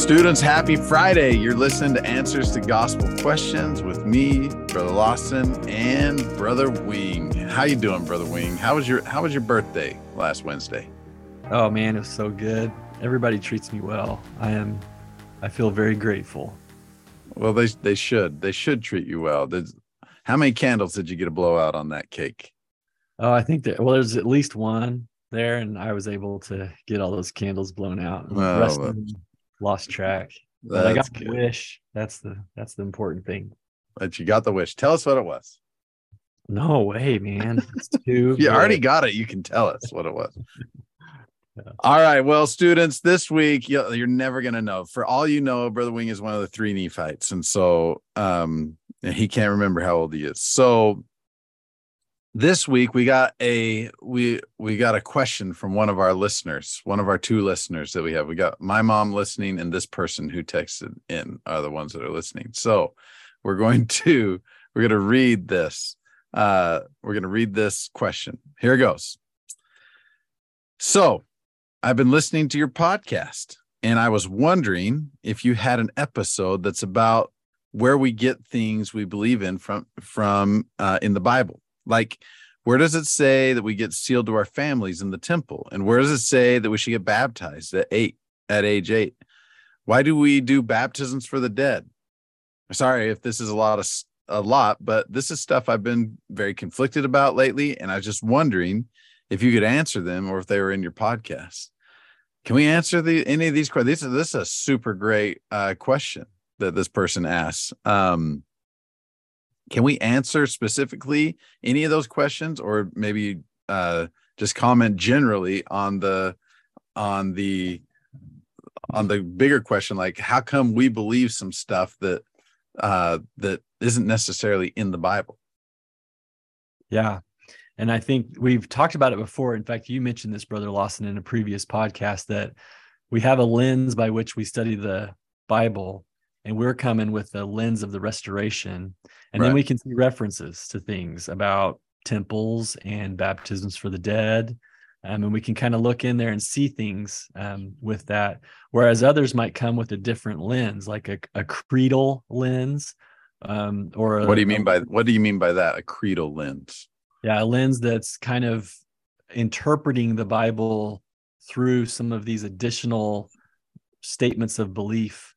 Students, happy Friday. You're listening to Answers to Gospel Questions with me, Brother Lawson, and Brother Wing. How you doing, Brother Wing? How was your how was your birthday last Wednesday? Oh man, it was so good. Everybody treats me well. I am I feel very grateful. Well, they they should. They should treat you well. There's, how many candles did you get to blow out on that cake? Oh, I think that well, there's at least one there, and I was able to get all those candles blown out. Oh, lost track. But I got the wish. That's the that's the important thing. But you got the wish. Tell us what it was. No way, man. It's too you already got it. You can tell us what it was. yeah. All right. Well, students, this week you're never gonna know. For all you know, Brother Wing is one of the three Nephites, and so um, he can't remember how old he is. So this week we got a we we got a question from one of our listeners one of our two listeners that we have. We got my mom listening and this person who texted in are the ones that are listening. So we're going to we're going to read this uh we're going to read this question. Here it goes. So i've been listening to your podcast and i was wondering if you had an episode that's about where we get things we believe in from from uh, in the bible like, where does it say that we get sealed to our families in the temple? And where does it say that we should get baptized at eight, at age eight? Why do we do baptisms for the dead? Sorry if this is a lot of a lot, but this is stuff I've been very conflicted about lately, and I was just wondering if you could answer them or if they were in your podcast. Can we answer the any of these questions? This is this is a super great uh, question that this person asks. Um, can we answer specifically any of those questions or maybe uh, just comment generally on the on the on the bigger question like how come we believe some stuff that uh that isn't necessarily in the bible? Yeah. And i think we've talked about it before. In fact you mentioned this brother lawson in a previous podcast that we have a lens by which we study the bible and we're coming with the lens of the restoration. And right. then we can see references to things about temples and baptisms for the dead. Um, and we can kind of look in there and see things um, with that. Whereas others might come with a different lens like a, a creedal lens um, or a, what do you mean by what do you mean by that? A creedal lens? Yeah a lens that's kind of interpreting the bible through some of these additional statements of belief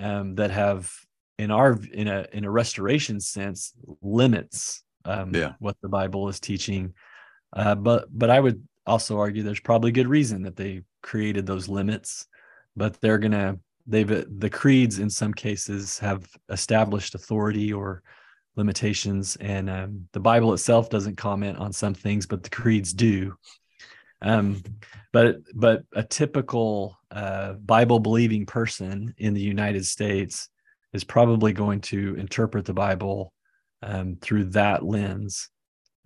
um, that have in our in a in a restoration sense limits um, yeah. what the bible is teaching uh, but but i would also argue there's probably good reason that they created those limits but they're gonna they've the creeds in some cases have established authority or limitations and um, the bible itself doesn't comment on some things but the creeds do um, but but a typical uh, Bible believing person in the United States is probably going to interpret the Bible um, through that lens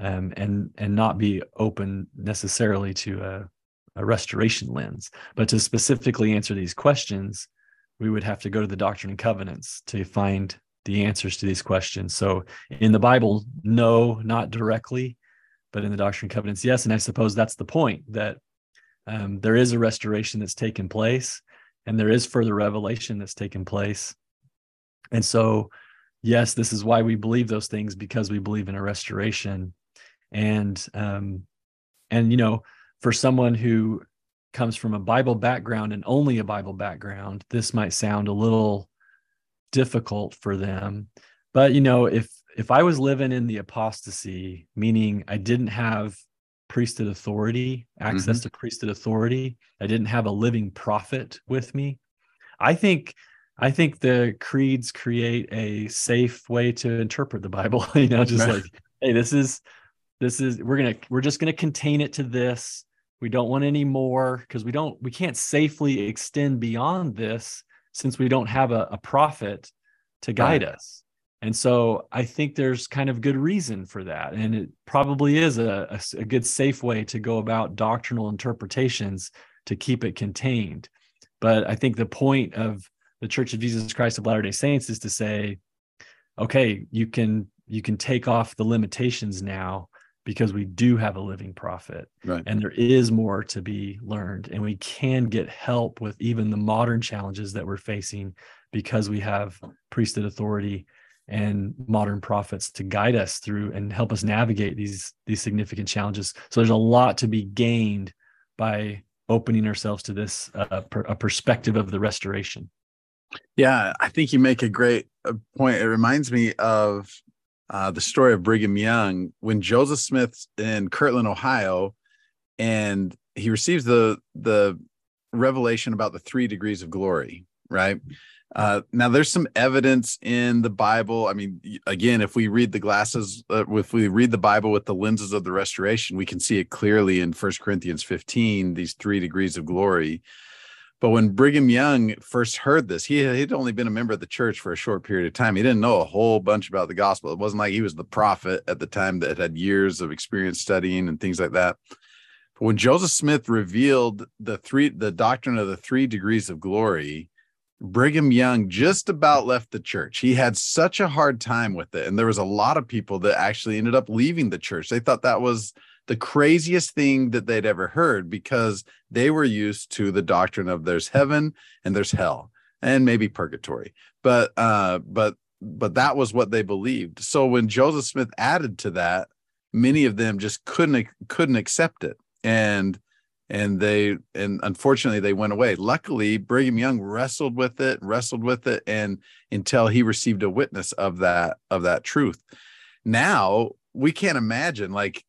um, and and not be open necessarily to a, a restoration lens. But to specifically answer these questions, we would have to go to the Doctrine and Covenants to find the answers to these questions. So in the Bible, no, not directly but in the Doctrine and Covenants, yes. And I suppose that's the point that um, there is a restoration that's taken place and there is further revelation that's taken place. And so, yes, this is why we believe those things because we believe in a restoration. And, um, and, you know, for someone who comes from a Bible background and only a Bible background, this might sound a little difficult for them. But, you know, if if I was living in the apostasy, meaning I didn't have priesthood authority, access mm-hmm. to priesthood authority, I didn't have a living prophet with me. I think I think the creeds create a safe way to interpret the Bible. you know, just like, hey, this is this is we're gonna we're just gonna contain it to this. We don't want any more because we don't we can't safely extend beyond this since we don't have a, a prophet to guide right. us. And so I think there's kind of good reason for that. And it probably is a, a, a, good, safe way to go about doctrinal interpretations to keep it contained. But I think the point of the Church of Jesus Christ of Latter-day Saints is to say, okay, you can you can take off the limitations now because we do have a living prophet Right. and there is more to be learned and we can get help with even the modern challenges that we're facing because we have priesthood authority and modern prophets to guide us through and help us navigate these these significant challenges so there's a lot to be gained by opening ourselves to this uh, per, a perspective of the restoration Yeah, I think you make a great uh, point. It reminds me of uh, the story of Brigham Young when Joseph Smith's in Kirtland, Ohio, and he receives the the revelation about the three degrees of glory. Right uh, now, there's some evidence in the Bible. I mean, again, if we read the glasses, uh, if we read the Bible with the lenses of the Restoration, we can see it clearly in First Corinthians 15. These three degrees of glory. But when Brigham Young first heard this, he had only been a member of the church for a short period of time. He didn't know a whole bunch about the gospel. It wasn't like he was the prophet at the time that had years of experience studying and things like that. But when Joseph Smith revealed the three the doctrine of the three degrees of glory, Brigham Young just about left the church. He had such a hard time with it. And there was a lot of people that actually ended up leaving the church. They thought that was the craziest thing that they'd ever heard because they were used to the doctrine of there's heaven and there's hell and maybe purgatory but uh but but that was what they believed so when joseph smith added to that many of them just couldn't couldn't accept it and and they and unfortunately they went away. Luckily brigham young wrestled with it wrestled with it and until he received a witness of that of that truth. Now we can't imagine like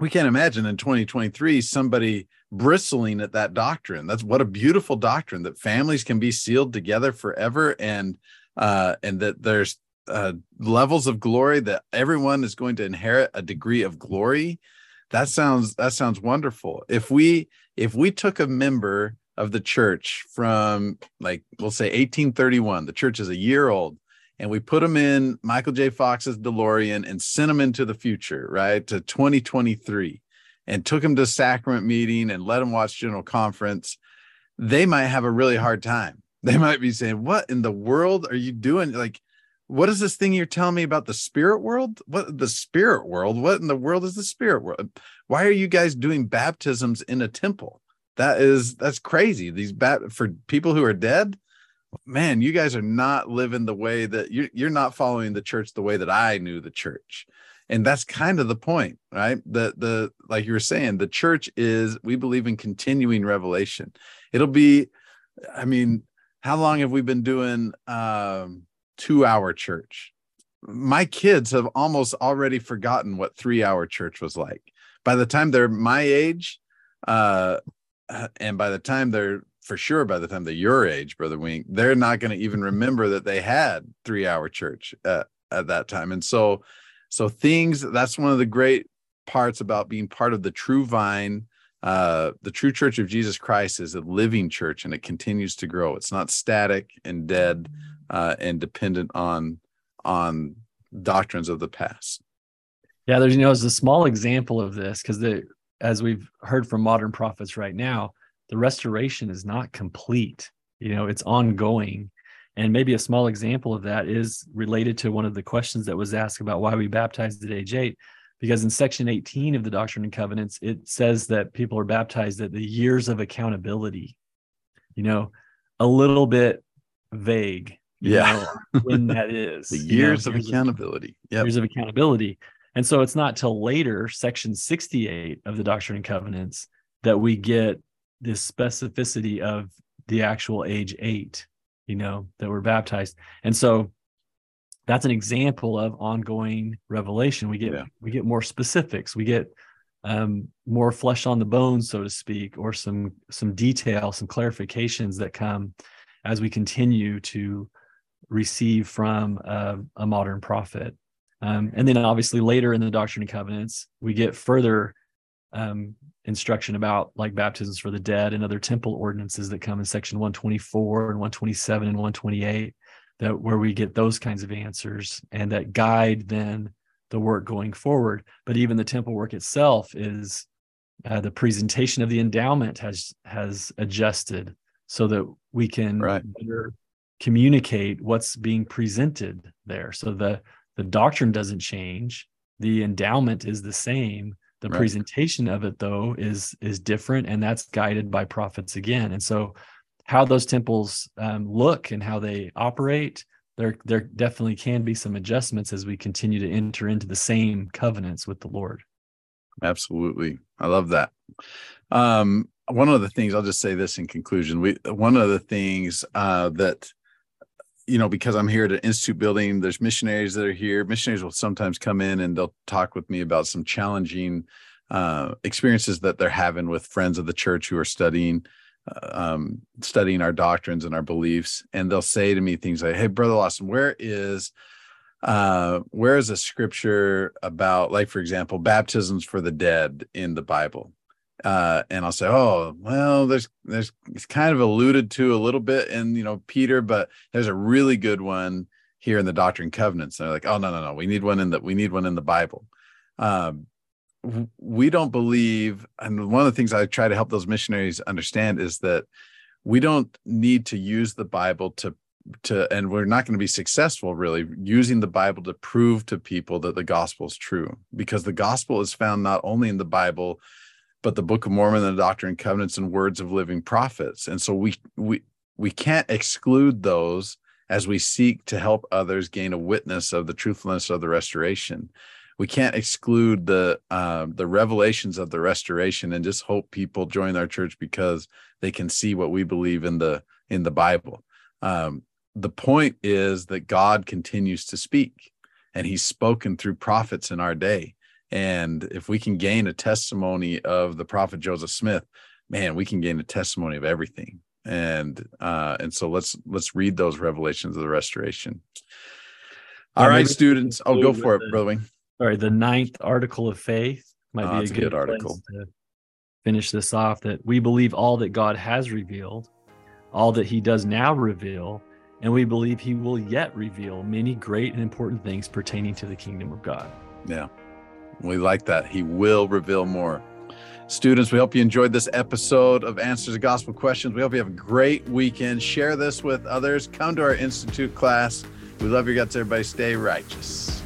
we can't imagine in 2023 somebody bristling at that doctrine. That's what a beautiful doctrine that families can be sealed together forever and uh and that there's uh levels of glory that everyone is going to inherit a degree of glory that sounds that sounds wonderful if we if we took a member of the church from like we'll say 1831 the church is a year old and we put them in Michael J. Fox's DeLorean and sent them into the future, right, to 2023, and took them to sacrament meeting and let them watch general conference, they might have a really hard time. They might be saying, "What in the world are you doing? Like, what is this thing you're telling me about the spirit world? What the spirit world? What in the world is the spirit world? Why are you guys doing baptisms in a temple? That is that's crazy. These bat for people who are dead." man, you guys are not living the way that you're you're not following the church the way that I knew the church. And that's kind of the point, right? The the like you were saying, the church is we believe in continuing revelation. It'll be, I mean, how long have we been doing um two hour church? My kids have almost already forgotten what three hour church was like. By the time they're my age, uh, and by the time they're for sure by the time they're your age, Brother Wing, they're not going to even remember that they had three hour church at, at that time. And so, so things that's one of the great parts about being part of the true vine. Uh, the true church of Jesus Christ is a living church and it continues to grow. It's not static and dead uh, and dependent on on doctrines of the past. Yeah, there's you know, as a small example of this, because the as we've heard from modern prophets right now, the restoration is not complete. You know, it's ongoing. And maybe a small example of that is related to one of the questions that was asked about why we baptized at age eight. Because in section 18 of the Doctrine and Covenants, it says that people are baptized at the years of accountability. You know, a little bit vague. Yeah. know, when that is. The you know, years of years accountability. Yep. years of accountability. And so it's not till later, section 68 of the Doctrine and Covenants, that we get this specificity of the actual age eight, you know, that we're baptized. And so that's an example of ongoing revelation. We get Yeah. we get more specifics. We get um, more flesh on the bones, so to speak, or some some detail, some clarifications that come as we continue to receive from uh, a modern prophet. Um, and then obviously later in the Doctrine and Covenants, we get further um, instruction about like baptisms for the dead and other temple ordinances that come in section 124 and 127 and 128 that where we get those kinds of answers and that guide then the work going forward but even the temple work itself is uh, the presentation of the endowment has has adjusted so that we can Right. better communicate what's being presented there. So the the doctrine doesn't change. The endowment is the same. The right. presentation of it though is is different and that's guided by prophets again. And so how those temples um, look and how they operate there there definitely can be some adjustments as we continue to enter into the same covenants with the lord. Absolutely. I love that. Um, one of the things i'll just say this in conclusion. We one of the things uh, that you know because i'm here at an institute building there's missionaries that are here missionaries will sometimes come in and they'll talk with me about some challenging uh, experiences that they're having with friends of the church who are studying uh, um, studying our doctrines and our beliefs, and they'll say to me things like, "Hey, brother Lawson, where is uh, where is a scripture about, like, for example, baptisms for the dead in the Bible?" Uh, and I'll say, "Oh, well, there's there's it's kind of alluded to a little bit in you know Peter, but there's a really good one here in the Doctrine and Covenants." And they're like, "Oh, no, no, no, we need one in the we need one in the Bible." Um, we don't believe and one of the things i try to help those missionaries understand is that we don't need to use the bible to to and we're not going to be successful really using the bible to prove to people that the gospel is true because the gospel is found not only in the bible but the book of mormon and the doctrine and covenants and words of living prophets and so we we we can't exclude those as we seek to help others gain a witness of the truthfulness of the restoration we can't exclude the um, the revelations of the restoration and just hope people join our church because they can see what we believe in the in the Bible. Um, the point is that God continues to speak, and He's spoken through prophets in our day. And if we can gain a testimony of the prophet Joseph Smith, man, we can gain a testimony of everything. And uh, and so let's let's read those revelations of the restoration. All right, students. Oh, go for it, the, Brother Wing sorry, the ninth article of faith might oh, be a good, a good article to finish this off. That we believe all that God has revealed, all that He does now reveal, and we believe He will yet reveal many great and important things pertaining to the kingdom of God. Yeah, we like that. He will reveal more. Students, we hope you enjoyed this episode of Answers to Gospel Questions. We hope you have a great weekend. Share this with others. Come to our Institute class. We love your guts, everybody. Stay righteous.